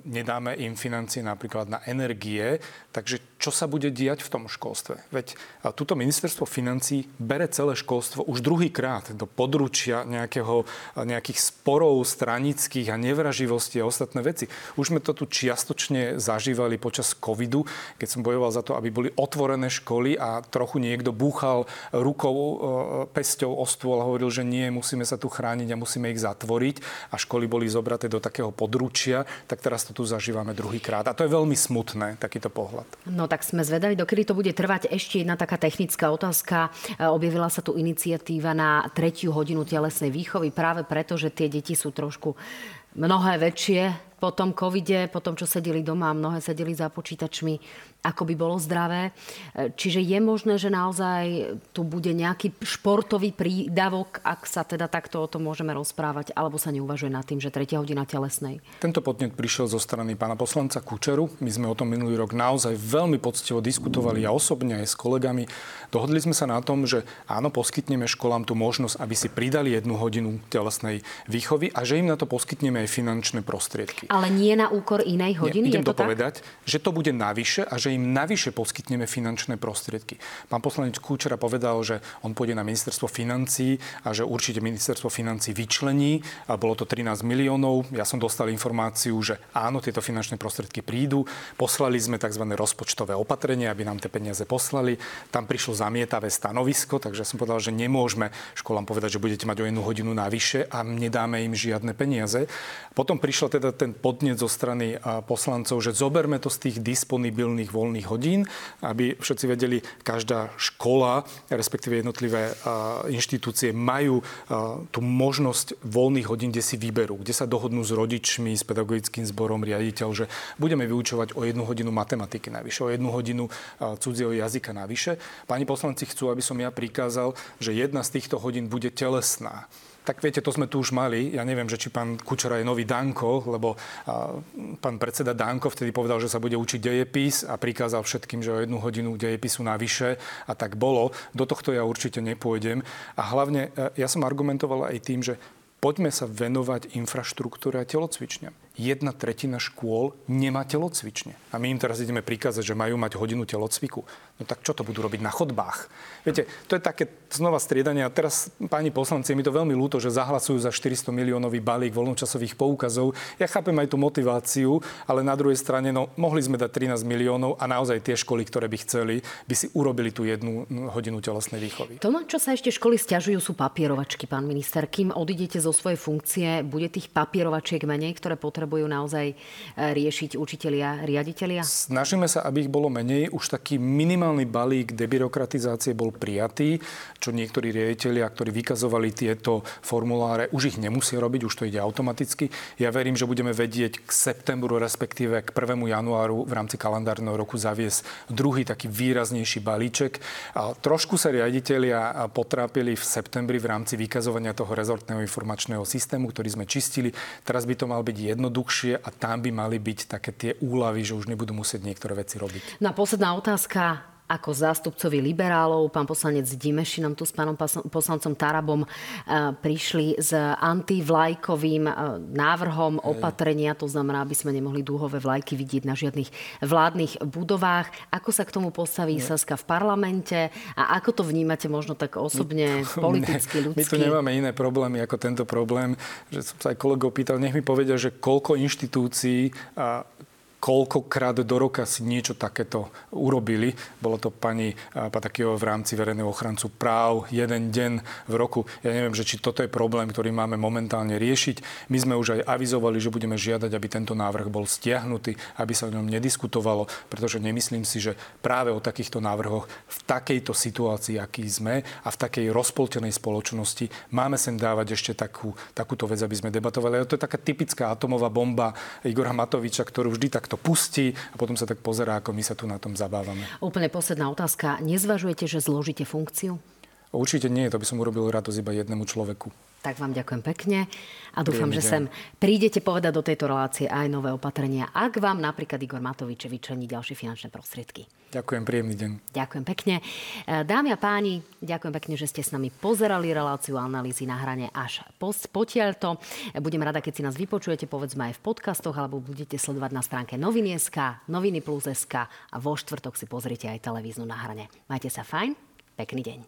nedáme im financie napríklad na energie, takže čo sa bude diať v tom školstve. Veď túto ministerstvo financí bere celé školstvo už druhýkrát do područia nejakého, nejakých sporov stranických a nevraživosti a ostatné veci. Už sme to tu čiastočne zažívali počas covidu, keď som bojoval za to, aby boli otvorené školy a trochu niekto búchal rukou, pesťou o stôl a hovoril, že nie, musíme sa tu chrániť a musíme ich zatvoriť a školy boli zobraté do takého područia, tak teraz to tu zažívame druhýkrát. A to je veľmi smutné, takýto pohľad. No tak sme zvedaví, dokedy to bude trvať. Ešte jedna taká technická otázka. E, objavila sa tu iniciatíva na tretiu hodinu telesnej výchovy práve preto, že tie deti sú trošku mnohé väčšie po tom covide, po tom, čo sedeli doma, mnohé sedeli za počítačmi ako by bolo zdravé. E, čiže je možné, že naozaj tu bude nejaký športový prídavok, ak sa teda takto o tom môžeme rozprávať, alebo sa neuvažuje nad tým, že tretia hodina telesnej. Tento podnet prišiel zo strany pána poslanca Kučeru. My sme o tom minulý rok naozaj veľmi poctivo diskutovali ja osobne aj s kolegami. Dohodli sme sa na tom, že áno, poskytneme školám tú možnosť, aby si pridali jednu hodinu telesnej výchovy a že im na to poskytneme aj finančné prostriedky. Ale nie na úkor inej hodiny? Nie, idem to povedať, že to bude navyše a že im navyše poskytneme finančné prostriedky. Pán poslanec Kúčera povedal, že on pôjde na ministerstvo financí a že určite ministerstvo financí vyčlení. A bolo to 13 miliónov. Ja som dostal informáciu, že áno, tieto finančné prostriedky prídu. Poslali sme tzv. rozpočtové opatrenie, aby nám tie peniaze poslali. Tam prišlo zamietavé stanovisko, takže som povedal, že nemôžeme školám povedať, že budete mať o jednu hodinu navyše a nedáme im žiadne peniaze. Potom prišla teda ten podnet zo strany poslancov, že zoberme to z tých disponibilných voľných hodín, aby všetci vedeli, každá škola, respektíve jednotlivé inštitúcie majú tú možnosť voľných hodín, kde si vyberú, kde sa dohodnú s rodičmi, s pedagogickým zborom, riaditeľ, že budeme vyučovať o jednu hodinu matematiky navyše, o jednu hodinu cudzieho jazyka navyše. Pani poslanci chcú, aby som ja prikázal, že jedna z týchto hodín bude telesná. Tak viete, to sme tu už mali. Ja neviem, že či pán Kučera je nový Danko, lebo a, pán predseda Danko vtedy povedal, že sa bude učiť dejepis a prikázal všetkým, že o jednu hodinu dejepisu navyše a tak bolo. Do tohto ja určite nepôjdem. A hlavne e, ja som argumentoval aj tým, že poďme sa venovať infraštruktúre a telocvičňam jedna tretina škôl nemá telocvične. A my im teraz ideme prikázať, že majú mať hodinu telocviku. No tak čo to budú robiť na chodbách? Viete, to je také znova striedanie. A teraz, páni poslanci, je mi to veľmi ľúto, že zahlasujú za 400 miliónový balík voľnočasových poukazov. Ja chápem aj tú motiváciu, ale na druhej strane, no, mohli sme dať 13 miliónov a naozaj tie školy, ktoré by chceli, by si urobili tú jednu hodinu telesnej výchovy. To, na čo sa ešte školy stiažujú, sú papierovačky, pán minister. Kým odidete zo svojej funkcie, bude tých papierovačiek menej, ktoré potrebujú potrebujú naozaj e, riešiť učitelia, riaditeľia? Snažíme sa, aby ich bolo menej. Už taký minimálny balík debirokratizácie bol prijatý, čo niektorí riaditeľia, ktorí vykazovali tieto formuláre, už ich nemusia robiť, už to ide automaticky. Ja verím, že budeme vedieť k septembru, respektíve k 1. januáru v rámci kalendárneho roku zaviesť druhý taký výraznejší balíček. A trošku sa riaditeľia potrápili v septembri v rámci vykazovania toho rezortného informačného systému, ktorý sme čistili. Teraz by to mal byť jedno jednoduchšie a tam by mali byť také tie úlavy, že už nebudú musieť niektoré veci robiť. No a posledná otázka ako zástupcovi liberálov, pán poslanec Dimeši nám tu s pánom poslancom Tarabom e, prišli s antivlajkovým e, návrhom opatrenia, to znamená, aby sme nemohli dúhové vlajky vidieť na žiadnych vládnych budovách. Ako sa k tomu postaví Saska v parlamente a ako to vnímate možno tak osobne, politicky, ľudsky? My tu nemáme iné problémy ako tento problém, že som sa aj kolegov pýtal, nech mi povedia, že koľko inštitúcií koľkokrát do roka si niečo takéto urobili. Bolo to pani Patakio v rámci verejného ochrancu práv jeden deň v roku. Ja neviem, že či toto je problém, ktorý máme momentálne riešiť. My sme už aj avizovali, že budeme žiadať, aby tento návrh bol stiahnutý, aby sa o ňom nediskutovalo, pretože nemyslím si, že práve o takýchto návrhoch v takejto situácii, aký sme a v takej rozpoltenej spoločnosti máme sem dávať ešte takú, takúto vec, aby sme debatovali. A to je taká typická atomová bomba Igora Matoviča, ktorú vždy takto to pustí a potom sa tak pozerá, ako my sa tu na tom zabávame. Úplne posledná otázka. Nezvažujete, že zložíte funkciu? Určite nie, to by som urobil radosť iba jednému človeku. Tak vám ďakujem pekne a dúfam, Príjemný že sem prídete povedať do tejto relácie aj nové opatrenia, ak vám napríklad Igor Matovič vyčlení ďalšie finančné prostriedky. Ďakujem, príjemný deň. Ďakujem pekne. E, dámy a páni, ďakujem pekne, že ste s nami pozerali reláciu analýzy na hrane až potiaľto. Budem rada, keď si nás vypočujete, povedzme aj v podcastoch, alebo budete sledovať na stránke noviny.sk, noviny plus.sk a vo štvrtok si pozrite aj televíznu na hrane. Majte sa fajn, pekný deň.